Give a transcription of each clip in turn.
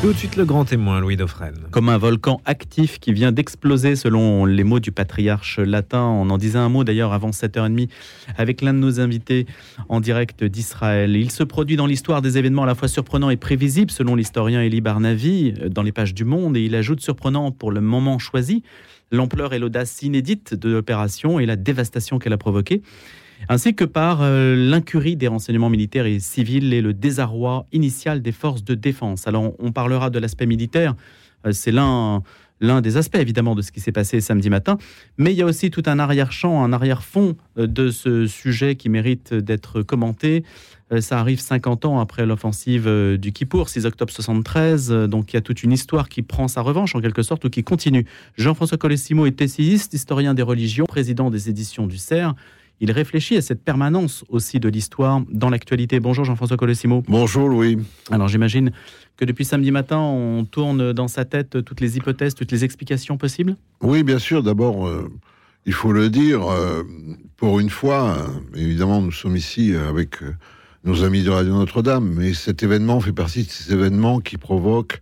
Tout de suite le grand témoin, Louis Dauphren. Comme un volcan actif qui vient d'exploser selon les mots du patriarche latin. On en disait un mot d'ailleurs avant 7h30 avec l'un de nos invités en direct d'Israël. Il se produit dans l'histoire des événements à la fois surprenants et prévisibles selon l'historien Elie Barnavi dans les pages du Monde et il ajoute surprenant pour le moment choisi l'ampleur et l'audace inédite de l'opération et la dévastation qu'elle a provoquée ainsi que par euh, l'incurie des renseignements militaires et civils et le désarroi initial des forces de défense. Alors on parlera de l'aspect militaire, euh, c'est l'un des aspects évidemment de ce qui s'est passé samedi matin, mais il y a aussi tout un arrière-champ, un arrière-fond euh, de ce sujet qui mérite d'être commenté. Ça arrive 50 ans après l'offensive du Kippour, 6 octobre 73, donc il y a toute une histoire qui prend sa revanche en quelque sorte ou qui continue. Jean-François Colessimo est essayiste, historien des religions, président des éditions du CERF il réfléchit à cette permanence aussi de l'histoire dans l'actualité. Bonjour Jean-François Colossimo. Bonjour Louis. Alors j'imagine que depuis samedi matin, on tourne dans sa tête toutes les hypothèses, toutes les explications possibles? Oui, bien sûr. D'abord, euh, il faut le dire, euh, pour une fois, euh, évidemment, nous sommes ici avec nos amis de Radio Notre-Dame, mais cet événement fait partie de ces événements qui provoquent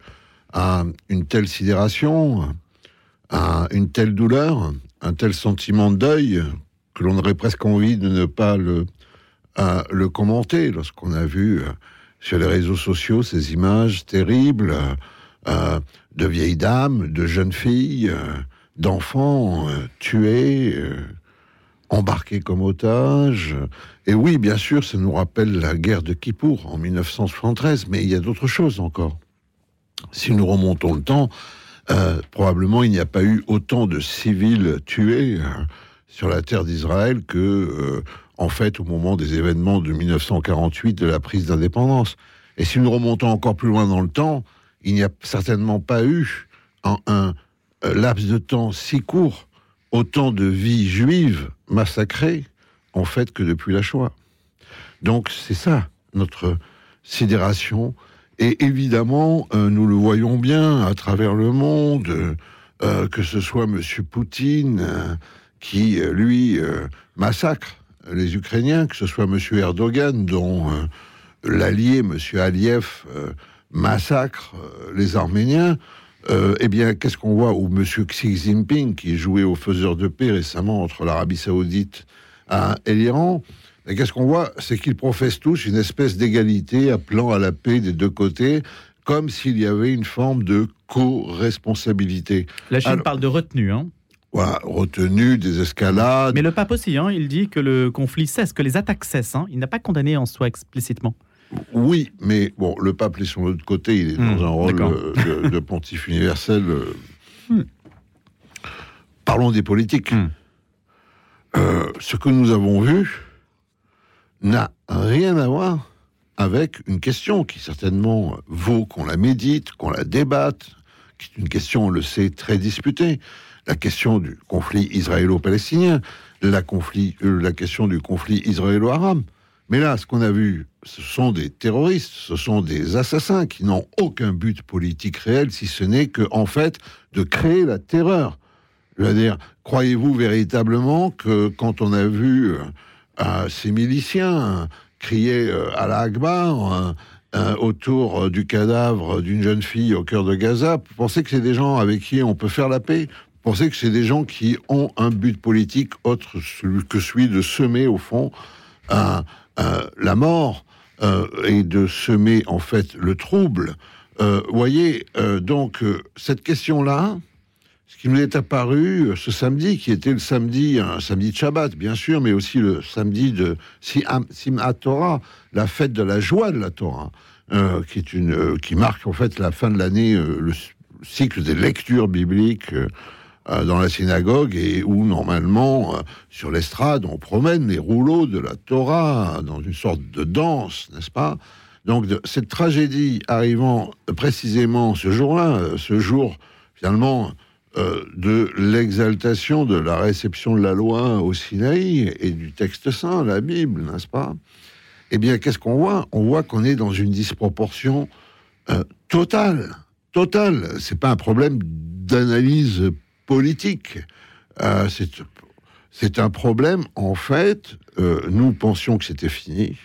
une telle sidération, une telle douleur, un tel sentiment de deuil que l'on aurait presque envie de ne pas le, euh, commenter lorsqu'on a vu euh, sur les réseaux sociaux ces images terribles euh, de vieilles dames, de jeunes filles, d'enfants tués, embarqués comme otages. Et oui, bien sûr, ça nous rappelle la guerre de Kippour en 1973, mais il y a d'autres choses encore. Si nous remontons le temps, probablement il n'y a pas eu autant de civils tués sur la terre d'Israël que, euh, en fait, au moment des événements de 1948, de la prise d'indépendance. Et si nous remontons encore plus loin dans le temps, il n'y a certainement pas eu, en un euh, laps de temps si court, autant de vies juives massacrées, en fait, que depuis la Shoah. Donc c'est ça, notre sidération. Et évidemment, euh, nous le voyons bien à travers le monde, que ce soit M. Poutine, qui, euh, lui, euh, massacre les Ukrainiens, que ce soit M. Erdogan, dont euh, l'allié, M. Aliyev, massacre les Arméniens, eh bien, qu'est-ce qu'on voit? Ou M. Xi Jinping, qui jouait au faiseur de paix récemment entre l'Arabie Saoudite et l'Iran, qu'est-ce qu'on voit? C'est qu'ils professent tous une espèce d'égalité appelant à la paix des deux côtés, comme s'il y avait une forme de co-responsabilité. La Chine parle de retenue, hein voilà, retenu, des escalades. Mais le pape aussi, hein, il dit que le conflit cesse, que les attaques cessent. Hein. Il n'a pas condamné en soi explicitement. Oui, mais bon, le pape est sur l'autre côté, il est dans hmm, un rôle euh, de, pontife universel. Euh. Hmm. Parlons des politiques. Hmm. Euh, ce que nous avons vu n'a rien à voir avec une question qui certainement vaut qu'on la médite, qu'on la débatte, qui est une question, on le sait, très disputée la question du conflit israélo-palestinien, la, euh, la question du conflit israélo-arabe. Mais là, ce qu'on a vu, ce sont des terroristes, ce sont des assassins qui n'ont aucun but politique réel, si ce n'est que, en fait, de créer la terreur. Je veux dire, croyez-vous véritablement que quand on a vu euh, ces miliciens crier euh, à la Akbar autour du cadavre d'une jeune fille au cœur de Gaza, vous pensez que c'est des gens avec qui on peut faire la paix? Pensez que c'est des gens qui ont un but politique autre que celui de semer, au fond, la mort euh, et de semer, en fait, le trouble. Euh, voyez, euh, donc, cette question-là, ce qui nous est apparu ce samedi, qui était le samedi, un samedi de Shabbat, bien sûr, mais aussi le samedi de Simhat Torah, la fête de la joie de la Torah, qui, est une, qui marque en fait la fin de l'année, le cycle des lectures bibliques dans la synagogue et où normalement euh, sur l'estrade on promène les rouleaux de la Torah dans une sorte de danse, n'est-ce pas? Donc cette tragédie arrivant précisément ce jour-là, euh, ce jour finalement de l'exaltation de la réception de la loi au Sinaï et du texte saint, la Bible, n'est-ce pas? Eh bien, qu'est-ce qu'on voit? On voit qu'on est dans une disproportion totale. Totale. C'est pas un problème d'analyse politique. Euh, c'est un problème, en fait, euh, nous pensions que c'était fini,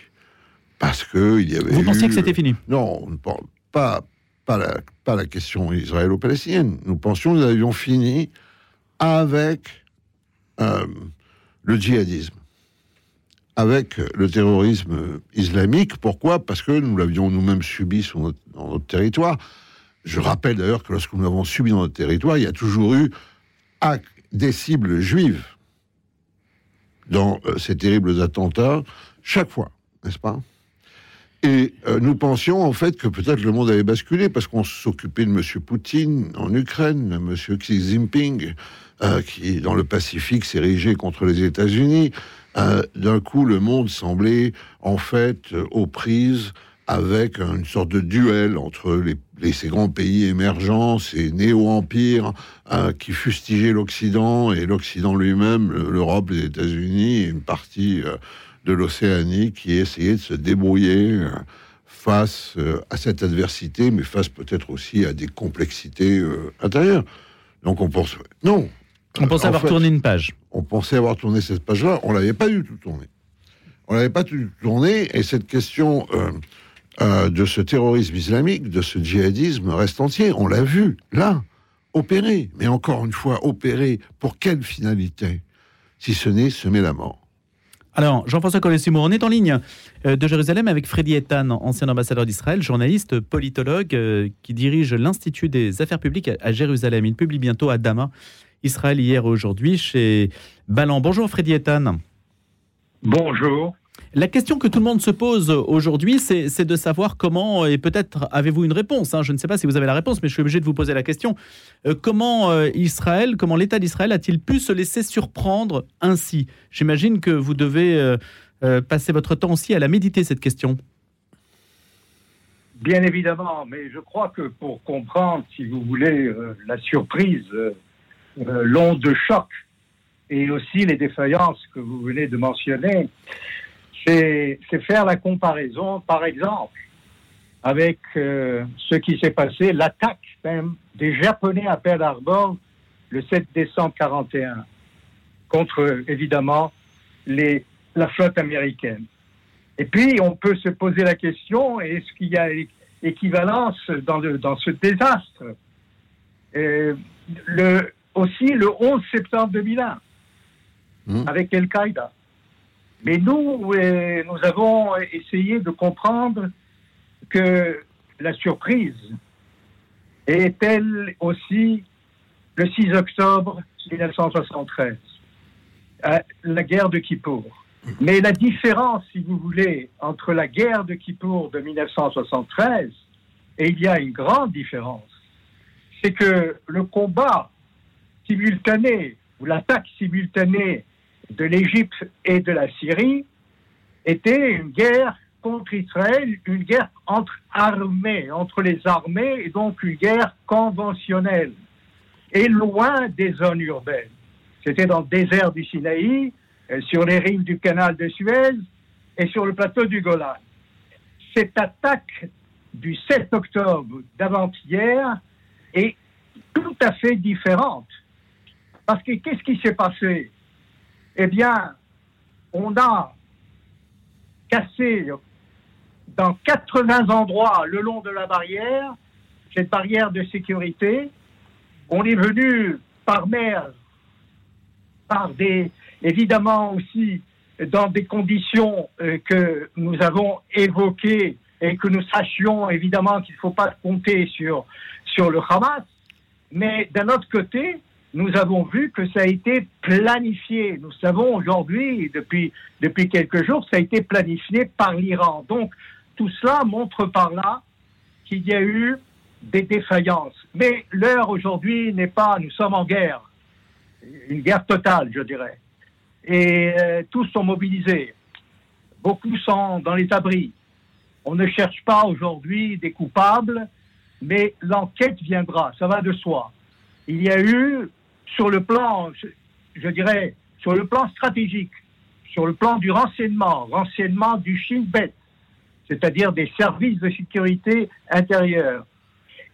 parce qu'il y avait Vous pensiez que c'était fini? Non, pas, pas la, pas la question israélo-palestinienne. Nous pensions que nous avions fini avec euh, le djihadisme, avec le terrorisme islamique. Pourquoi? Parce que nous l'avions nous-mêmes subi sur notre, dans notre territoire. Je rappelle d'ailleurs que lorsque nous l'avons subi dans notre territoire, il y a toujours eu des cibles juives dans euh, ces terribles attentats, chaque fois, n'est-ce pas? Et euh, nous pensions en fait que peut-être le monde avait basculé parce qu'on s'occupait de M. Poutine en Ukraine, M. Xi Jinping, euh, qui dans le Pacifique érigé contre les États-Unis. D'un coup, le monde semblait en fait aux prises avec une sorte de duel entre les, ces grands pays émergents, ces néo-empires qui fustigeaient l'Occident et l'Occident lui-même, l'Europe, les États-Unis et une partie de l'Océanie qui essayait de se débrouiller euh, face euh, à cette adversité, mais face peut-être aussi à des complexités euh, intérieures. Donc on pense... Non. On pensait avoir tourné une page. On pensait avoir tourné cette page-là. On l'avait pas du tout tourné. On l'avait pas du tout tourné. Et cette question de ce terrorisme islamique, de ce djihadisme reste entier. On l'a vu, là, opéré. Mais encore une fois, opéré pour quelle finalité? Si ce n'est semer la mort. Alors, Jean-François Colessimo, on est en ligne euh, de Jérusalem avec Freddy Etan, ancien ambassadeur d'Israël, journaliste, politologue, euh, qui dirige l'Institut des Affaires publiques à Jérusalem. Il publie bientôt à Dama, Israël, hier et aujourd'hui, chez Ballan. Bonjour Freddy Etan. Bonjour. La question que tout le monde se pose aujourd'hui, c'est de savoir comment, et peut-être avez-vous une réponse, hein, je ne sais pas si vous avez la réponse, mais je suis obligé de vous poser la question, euh, comment euh, Israël, comment l'État d'Israël a-t-il pu se laisser surprendre ainsi? J'imagine que vous devez euh, passer votre temps aussi à la méditer, cette question. Bien évidemment, mais je crois que pour comprendre, si vous voulez, la surprise, l'onde de choc et aussi les défaillances que vous venez de mentionner, c'est faire la comparaison, par exemple, avec euh, ce qui s'est passé, l'attaque même des Japonais à Pearl Harbor le 7 décembre 41 contre, évidemment, les, la flotte américaine. Et puis, on peut se poser la question, est-ce qu'il y a équivalence dans, le, dans ce désastre? Euh, le, Aussi, le 11 septembre 2001, mmh. avec Al-Qaïda. Mais nous, euh, nous avons essayé de comprendre que la surprise est-elle aussi le 6 octobre 1973, la guerre de Kippour. Mais la différence, si vous voulez, entre la guerre de Kippour de 1973 et il y a une grande différence, c'est que le combat simultané ou l'attaque simultanée de l'Égypte et de la Syrie était une guerre contre Israël, une guerre entre armées, entre les armées, et donc une guerre conventionnelle, et loin des zones urbaines. C'était dans le désert du Sinaï, euh, sur les rives du canal de Suez et sur le plateau du Golan. Cette attaque du 7 octobre d'avant-hier est tout à fait différente. Parce que qu'est-ce qui s'est passé? Eh bien, on a cassé dans 80 endroits le long de la barrière, cette barrière de sécurité. On est venu par mer, par des, évidemment aussi dans des conditions euh, que nous avons évoquées et que nous sachions évidemment qu'il ne faut pas compter sur, sur le Hamas. Mais d'un autre côté, nous avons vu que ça a été planifié. Nous savons aujourd'hui, depuis, depuis quelques jours, ça a été planifié par l'Iran. Donc, tout cela montre par là qu'il y a eu des défaillances. Mais l'heure aujourd'hui n'est pas, nous sommes en guerre, une guerre totale, je dirais. Et euh, tous sont mobilisés. Beaucoup sont dans les abris. On ne cherche pas aujourd'hui des coupables, mais l'enquête viendra, ça va de soi. Il y a eu sur le plan, je, dirais, sur le plan stratégique, sur le plan du renseignement, renseignement du Shin Bet, c'est-à-dire des services de sécurité intérieure,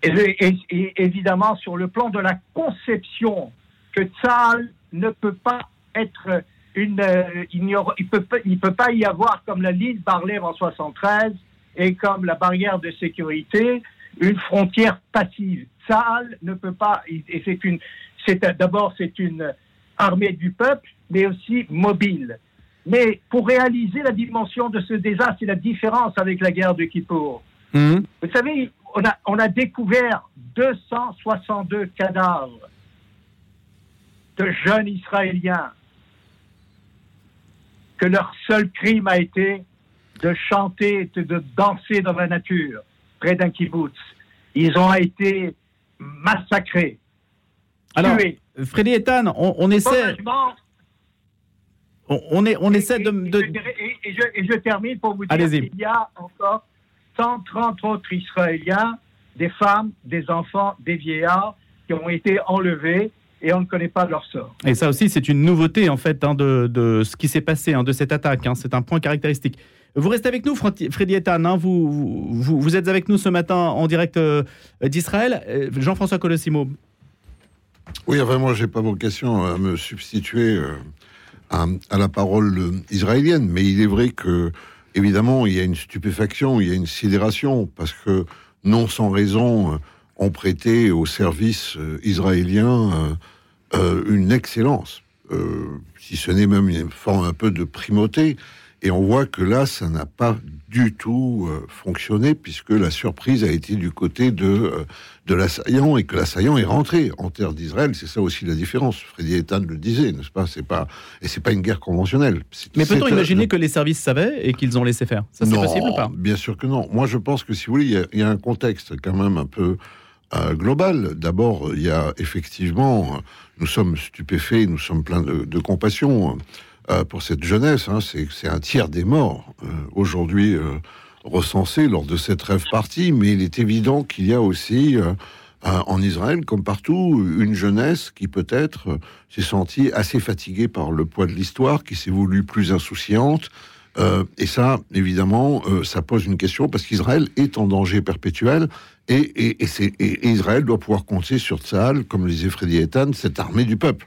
et, évidemment sur le plan de la conception que Tzal ne peut pas être une, euh, il ne peut, peut pas y avoir comme la ligne Barlev en 73 et comme la barrière de sécurité une frontière passive. Tsahal ne peut pas, et c'est une, c'est d'abord c'est une armée du peuple, mais aussi mobile. Mais pour réaliser la dimension de ce désastre, c'est la différence avec la guerre de Kippour. Mmh. Vous savez, on a, on a découvert 262 cadavres de jeunes Israéliens que leur seul crime a été de chanter, de danser dans la nature, près d'un kibbutz. Ils ont été massacrés, Alors. Freddy Ethan, on, essaie... On, est, on essaie de... Et, je, termine pour vous dire qu'il y a encore 130 autres Israéliens, des femmes, des enfants, des vieillards, qui ont été enlevés et on ne connaît pas leur sort. Et ça aussi, c'est une nouveauté en fait hein, de, ce qui s'est passé, hein, de cette attaque. Hein. c'est un point caractéristique. Vous restez avec nous, Freddy Ethan. Vous, vous, êtes avec nous ce matin en direct euh, d'Israël. Euh, Jean-François Colossimo. Oui, enfin, moi, j'ai pas vocation à me substituer euh, à, la parole israélienne, mais il est vrai que, évidemment, il y a une stupéfaction, il y a une sidération, parce que non sans raison ont prêté au service euh, israélien euh, euh, une excellence, si ce n'est même une forme un peu de primauté. Et on voit que là, ça n'a pas du tout fonctionné, puisque la surprise a été du côté de, de l'assaillant, et que l'assaillant est rentré en terre d'Israël. C'est ça aussi la différence. Freddy Ethan le disait, n'est-ce pas? C'est pas Et c'est pas une guerre conventionnelle. Mais peut-on imaginer que les services savaient et qu'ils ont laissé faire? Ça, c'est possible ou pas? Bien sûr que non. Moi, je pense que, si vous voulez, il y, y, a un contexte quand même un peu euh, global. D'abord, il y a effectivement, nous sommes stupéfaits, nous sommes pleins de, compassion euh, pour cette jeunesse. Hein. C'est un tiers des morts euh, aujourd'hui recensés lors de cette rêve partie, mais il est évident qu'il y a aussi en Israël, comme partout, une jeunesse qui peut-être s'est sentie assez fatiguée par le poids de l'histoire, qui s'est voulue plus insouciante. et ça, évidemment, ça pose une question parce qu'Israël est en danger perpétuel et, Israël doit pouvoir compter sur Tzahal, comme le disait Freddy Ethan, cette armée du peuple.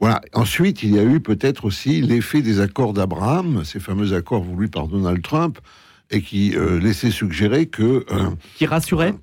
Voilà. Ensuite, il y a eu peut-être aussi l'effet des accords d'Abraham, ces fameux accords voulus par Donald Trump, et qui euh, laissaient suggérer que... Euh, qui rassurait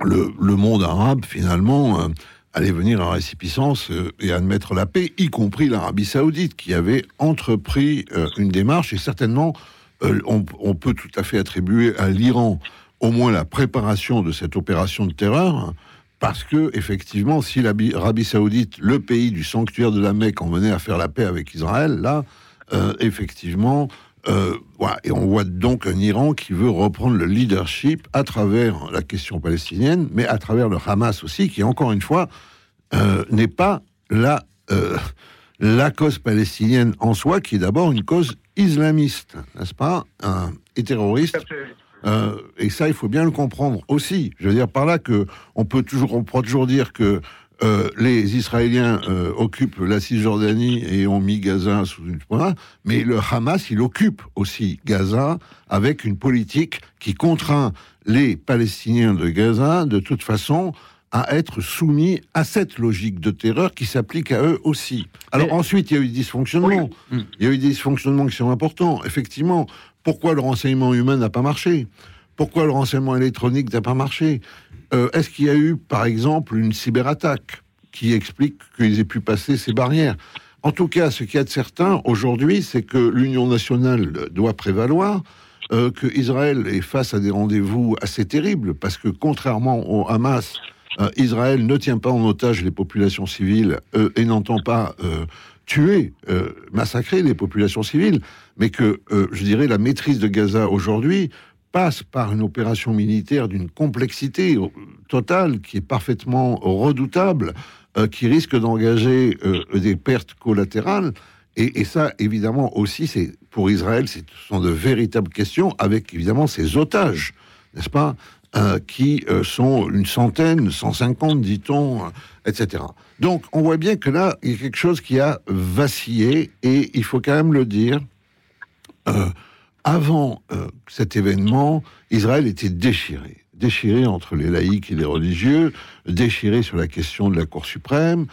le, monde arabe, finalement, euh, allait venir à récipicence et admettre la paix, y compris l'Arabie saoudite, qui avait entrepris une démarche, et certainement, on, on, peut tout à fait attribuer à l'Iran au moins la préparation de cette opération de terreur, parce que effectivement, si l'Arabie Saoudite, le pays du sanctuaire de la Mecque, en venait à faire la paix avec Israël, là, euh, effectivement, euh. Et on voit donc un Iran qui veut reprendre le leadership à travers la question palestinienne, mais à travers le Hamas aussi, qui encore une fois euh, n'est pas la cause palestinienne en soi, qui est d'abord une cause islamiste, n'est-ce pas, et terroriste. Euh, et ça, il faut bien le comprendre aussi. Je veux dire par là que on peut toujours, on peut toujours dire que euh, les Israéliens euh, occupent la Cisjordanie et ont mis Gaza sous une point, mais le Hamas, il occupe aussi Gaza avec une politique qui contraint les Palestiniens de Gaza, de toute façon, à être soumis à cette logique de terreur qui s'applique à eux aussi. Alors ensuite, il y a eu des dysfonctionnements. Il y a eu des dysfonctionnements qui sont importants. Effectivement, pourquoi le renseignement humain n'a pas marché? Pourquoi le renseignement électronique n'a pas marché? Euh, Est-ce qu'il y a eu, par exemple, une cyberattaque qui explique qu'ils aient pu passer ces barrières? En tout cas, ce qu'il y a de certain aujourd'hui, c'est que l'union nationale doit prévaloir, euh, que Israël est face à des rendez-vous assez terribles, parce que contrairement au Hamas, euh, Israël ne tient pas en otage les populations civiles et n'entend pas tuer, euh, massacrer les populations civiles, mais que, euh, je dirais, la maîtrise de Gaza aujourd'hui passe par une opération militaire d'une complexité totale qui est parfaitement redoutable, euh, qui risque d'engager des pertes collatérales. Et, ça, évidemment, aussi, pour Israël, ce sont de véritables questions, avec évidemment ses otages, n'est-ce pas? Euh, qui euh, sont une centaine, 150, dit-on, euh, etc. Donc, on voit bien que là, il y a quelque chose qui a vacillé, et il faut quand même le dire. avant cet événement, Israël était déchiré. Déchiré entre les laïcs et les religieux, déchiré sur la question de la Cour suprême,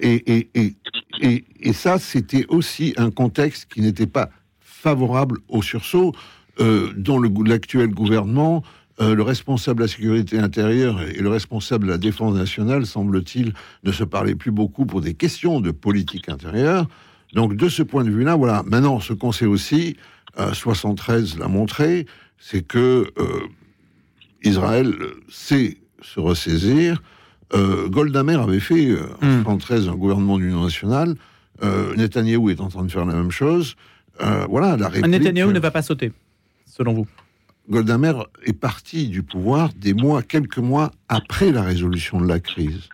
et, ça, c'était aussi un contexte qui n'était pas favorable au sursaut, dont l'actuel gouvernement euh, le responsable de la sécurité intérieure et le responsable de la défense nationale, semble-t-il, ne se parlaient plus beaucoup pour des questions de politique intérieure. Donc, de ce point de vue-là, voilà. Maintenant, ce qu'on sait aussi, 73 l'a montré, c'est que Israël sait se ressaisir. Euh, Golda Meir avait fait euh, en 1973 hmm. un gouvernement d'union nationale. Euh, Netanyahou est en train de faire la même chose. Euh, voilà, la réplique, Netanyahou ne va pas sauter, selon vous? Golda Meir est parti du pouvoir des mois, quelques mois après la résolution de la crise.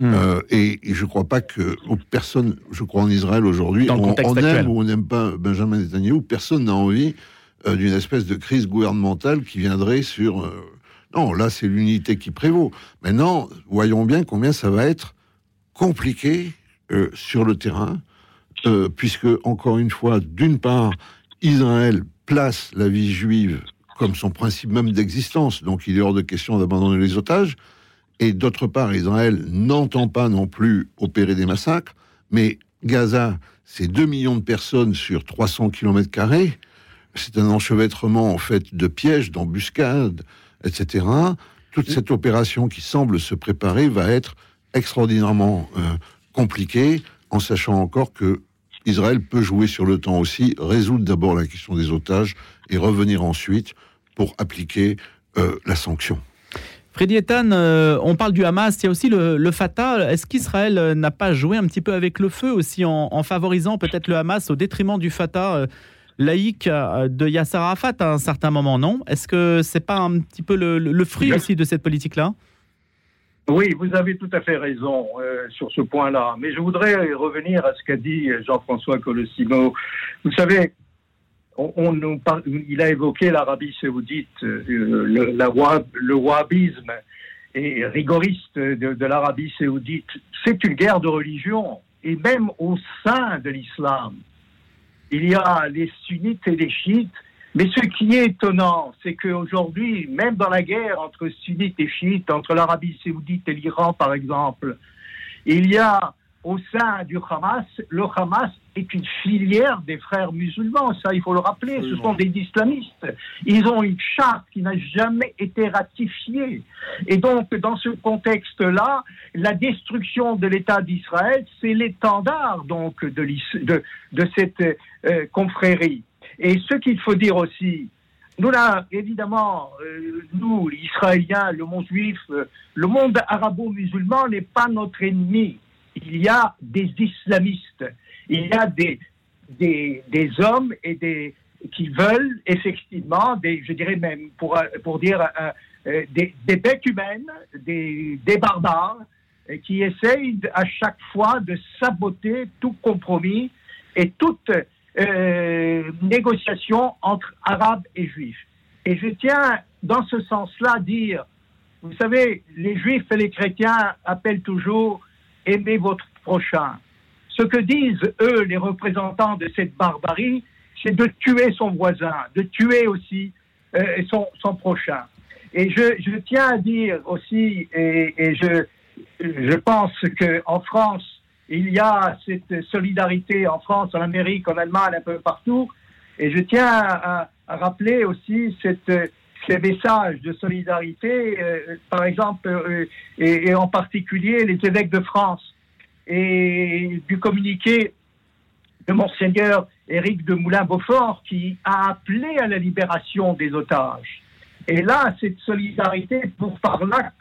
Hmm. et, je ne crois pas que personne, je crois en Israël aujourd'hui, on, on aime ou on n'aime pas Benjamin Netanyahou, personne n'a envie d'une espèce de crise gouvernementale qui viendrait sur non, là, c'est l'unité qui prévaut. Maintenant, voyons bien combien ça va être compliqué euh, sur le terrain, euh, puisque, encore une fois, d'une part, Israël place la vie juive comme son principe même d'existence, donc il est hors de question d'abandonner les otages, et d'autre part, Israël n'entend pas non plus opérer des massacres, mais Gaza, c'est 2 millions de personnes sur 300 km, c'est un enchevêtrement en fait de pièges, d'embuscades, etc. Toute cette opération qui semble se préparer va être extraordinairement euh, compliquée, en sachant encore que Israël peut jouer sur le temps aussi, résoudre d'abord la question des otages et revenir ensuite pour appliquer euh, la sanction. Freddy Ethan, euh, on parle du Hamas, il y a aussi le, Fatah. Est-ce qu'Israël n'a pas joué un petit peu avec le feu aussi en, en favorisant peut-être le Hamas au détriment du Fatah laïque euh, de Yasser Arafat à un certain moment, non? Est-ce que c'est pas un petit peu le, fruit aussi de cette politique-là? Oui, vous avez tout à fait raison euh, sur ce point-là. Mais je voudrais revenir à ce qu'a dit Jean-François Colossimo. Vous savez, on, il a évoqué l'Arabie saoudite, euh, le, la, le wahhabisme et rigoriste de, de l'Arabie saoudite. C'est une guerre de religion, et même au sein de l'islam il y a les sunnites et les chiites. Mais ce qui est étonnant, c'est qu'aujourd'hui, même dans la guerre entre sunnites et chiites, entre l'Arabie saoudite et l'Iran par exemple, il y a au sein du Hamas, le Hamas est une filière des frères musulmans, ça il faut le rappeler, ce sont des islamistes. Ils ont une charte qui n'a jamais été ratifiée. Et donc, dans ce contexte-là, la destruction de l'État d'Israël, c'est l'étendard donc de, de, de cette euh, confrérie. Et ce qu'il faut dire aussi, nous là, évidemment, euh, nous, Israéliens, le monde juif, euh, le monde arabo-musulman n'est pas notre ennemi. Il y a des islamistes, il y a des, des, hommes et des, qui veulent effectivement, des, je dirais même pour, pour dire euh, des, des, bêtes humaines, des, des barbares, qui essayent à chaque fois de saboter tout compromis et toute euh, négociation entre arabes et juifs. Et je tiens dans ce sens-là à dire, vous savez, les juifs et les chrétiens appellent toujours aimez votre prochain. Ce que disent, eux, les représentants de cette barbarie, c'est de tuer son voisin, de tuer aussi euh, son, son, prochain. Et je, je, tiens à dire aussi, et, et je, je pense qu'en France, il y a cette solidarité en France, en Amérique, en Allemagne, un peu partout. Et je tiens à, rappeler aussi ces messages de solidarité, euh, par exemple, euh, et, et, en particulier les évêques de France, et du communiqué de Monseigneur Éric de Moulin-Beaufort qui a appelé à la libération des otages. Et là, cette solidarité pour par là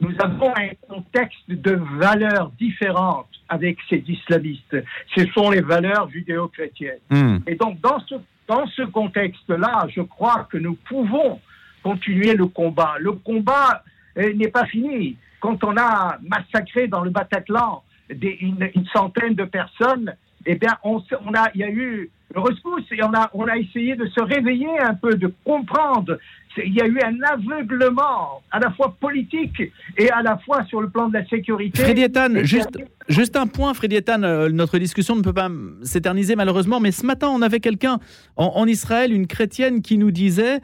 nous avons un contexte de valeurs différentes avec ces islamistes. Ce sont les valeurs judéo-chrétiennes. Hmm. Et donc, dans ce, dans ce contexte-là, je crois que nous pouvons continuer le combat. Le combat euh, n'est pas fini. Quand on a massacré dans le Bataclan des, une, centaine de personnes, eh bien, on, on, a, il y a eu rescousse et on a, on a essayé de se réveiller un peu, de comprendre. Il y a eu un aveuglement à la fois politique et à la fois sur le plan de la sécurité. Frédéric Ethan, juste, juste un point, Frédéric Ethan, euh, notre discussion ne peut pas s'éterniser malheureusement, mais ce matin, on avait quelqu'un en, en Israël, une chrétienne, qui nous disait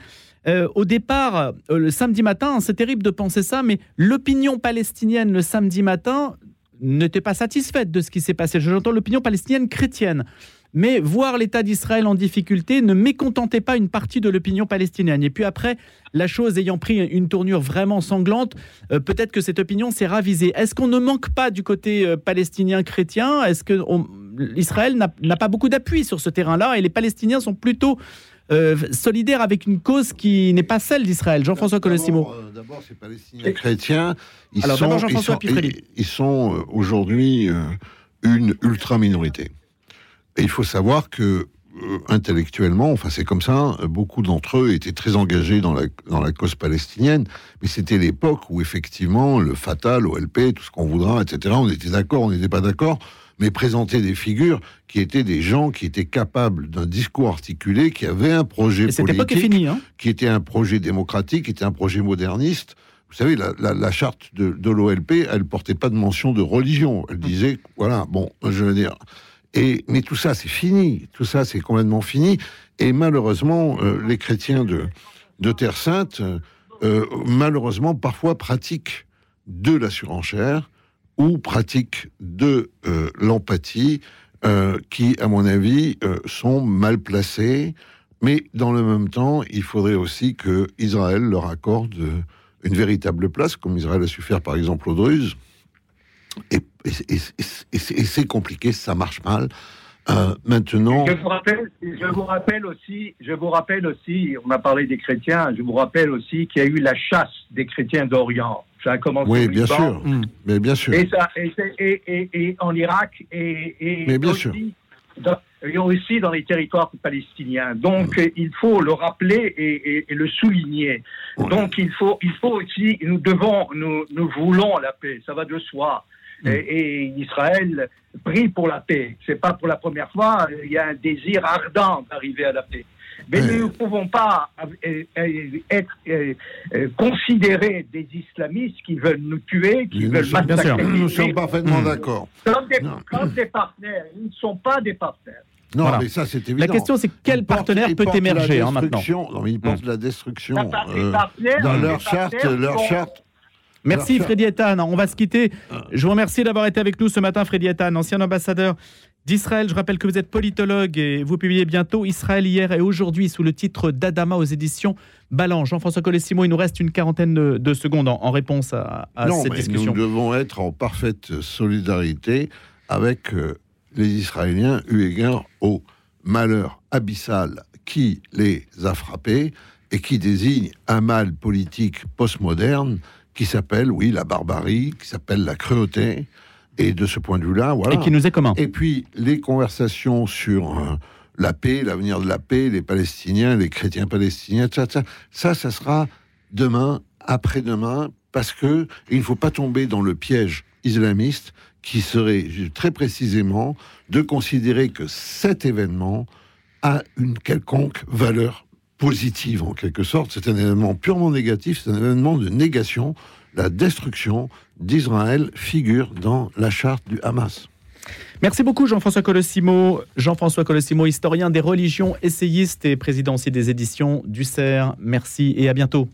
euh, au départ, euh, le samedi matin, c'est terrible de penser ça, mais l'opinion palestinienne le samedi matin n'était pas satisfaite de ce qui s'est passé. J'entends l'opinion palestinienne chrétienne. Mais voir l'État d'Israël en difficulté ne mécontentait pas une partie de l'opinion palestinienne. Et puis après, la chose ayant pris une tournure vraiment sanglante, euh, peut-être que cette opinion s'est ravisée. Est-ce qu'on ne manque pas du côté euh, palestinien chrétien? Est-ce que l'Israël n'a pas beaucoup d'appui sur ce terrain-là et les Palestiniens sont plutôt euh, solidaires avec une cause qui n'est pas celle d'Israël? Jean-François Colossimo. D'abord, ces Palestiniens chrétiens, ils sont, ils sont aujourd'hui une ultra-minorité. Et il faut savoir que euh, intellectuellement, enfin c'est comme ça, beaucoup d'entre eux étaient très engagés dans la, dans la cause palestinienne, mais c'était l'époque où effectivement le Fatah, l'OLP, tout ce qu'on voudra, etc., on était d'accord, on n'était pas d'accord, mais présenter des figures qui étaient des gens qui étaient capables d'un discours articulé, qui avaient un projet politique, fini, hein. qui était un projet démocratique, qui était un projet moderniste. Vous savez, la, la, charte de, de l'OLP, elle portait pas de mention de religion. Elle disait, voilà, bon, je veux dire, et, mais tout ça, c'est fini. Tout ça, c'est complètement fini. Et malheureusement, euh, les chrétiens de, de Terre Sainte, euh, malheureusement, parfois pratiquent de la surenchère ou pratiquent de euh, l'empathie, qui, à mon avis, sont mal placés. Mais dans le même temps, il faudrait aussi que Israël leur accorde une véritable place, comme Israël a su faire par exemple aux Druzes. C'est compliqué, ça marche mal. Euh, maintenant. Je vous, rappelle, je vous rappelle aussi, je vous rappelle aussi, on a parlé des chrétiens, je vous rappelle aussi qu'il y a eu la chasse des chrétiens d'Orient. Ça a commencé oui, bien sûr, mm. mais bien sûr. Et, ça, et, en Irak et, mais bien sûr. Dans, aussi dans les territoires palestiniens. Donc, mm. il faut le rappeler et, le souligner. Donc, il faut, il faut aussi, nous devons, nous, nous voulons la paix, ça va de soi. Mm. Et, Israël prie pour la paix. C'est pas pour la première fois. Il y a un désir ardent d'arriver à la paix. Mais nous ne pouvons pas euh, euh, être euh, considérés des islamistes qui veulent nous tuer, qui veulent massacrer. Nous sommes parfaitement mm. d'accord. Comme, des, partenaires. Ils ne sont pas des partenaires. Non, mais ça c'est évident. La question c'est quel partenaire peut émerger hein, maintenant Non, ils portent mm. la destruction dans leur charte, leur charte Merci Freddy Etan. On va se quitter. Ah. Je vous remercie d'avoir été avec nous ce matin, Freddy Etan, ancien ambassadeur d'Israël. Je rappelle que vous êtes politologue et vous publiez bientôt Israël hier et aujourd'hui sous le titre d'Adama aux éditions Ballant. Jean-François Colessimo, il nous reste une quarantaine de, secondes en, réponse à, cette discussion. Nous devons être en parfaite solidarité avec euh, les Israéliens eu égard au malheur abyssal qui les a frappés et qui désigne un mal politique postmoderne qui s'appelle, oui, la barbarie, qui s'appelle la cruauté. Et de ce point de vue-là, voilà. Et qui nous est commun. Et puis, les conversations sur euh, la paix, l'avenir de la paix, les Palestiniens, les chrétiens palestiniens, ça, ça, ça, ça sera demain, après-demain, parce que il ne faut pas tomber dans le piège islamiste qui serait très précisément de considérer que cet événement a une quelconque valeur positive en quelque sorte. C'est un événement purement négatif, c'est un événement de négation. La destruction d'Israël figure dans la charte du Hamas. Merci beaucoup Jean-François Colossimo. Jean-François Colossimo, historien des religions, essayiste et président aussi des éditions du CERF. Merci et à bientôt.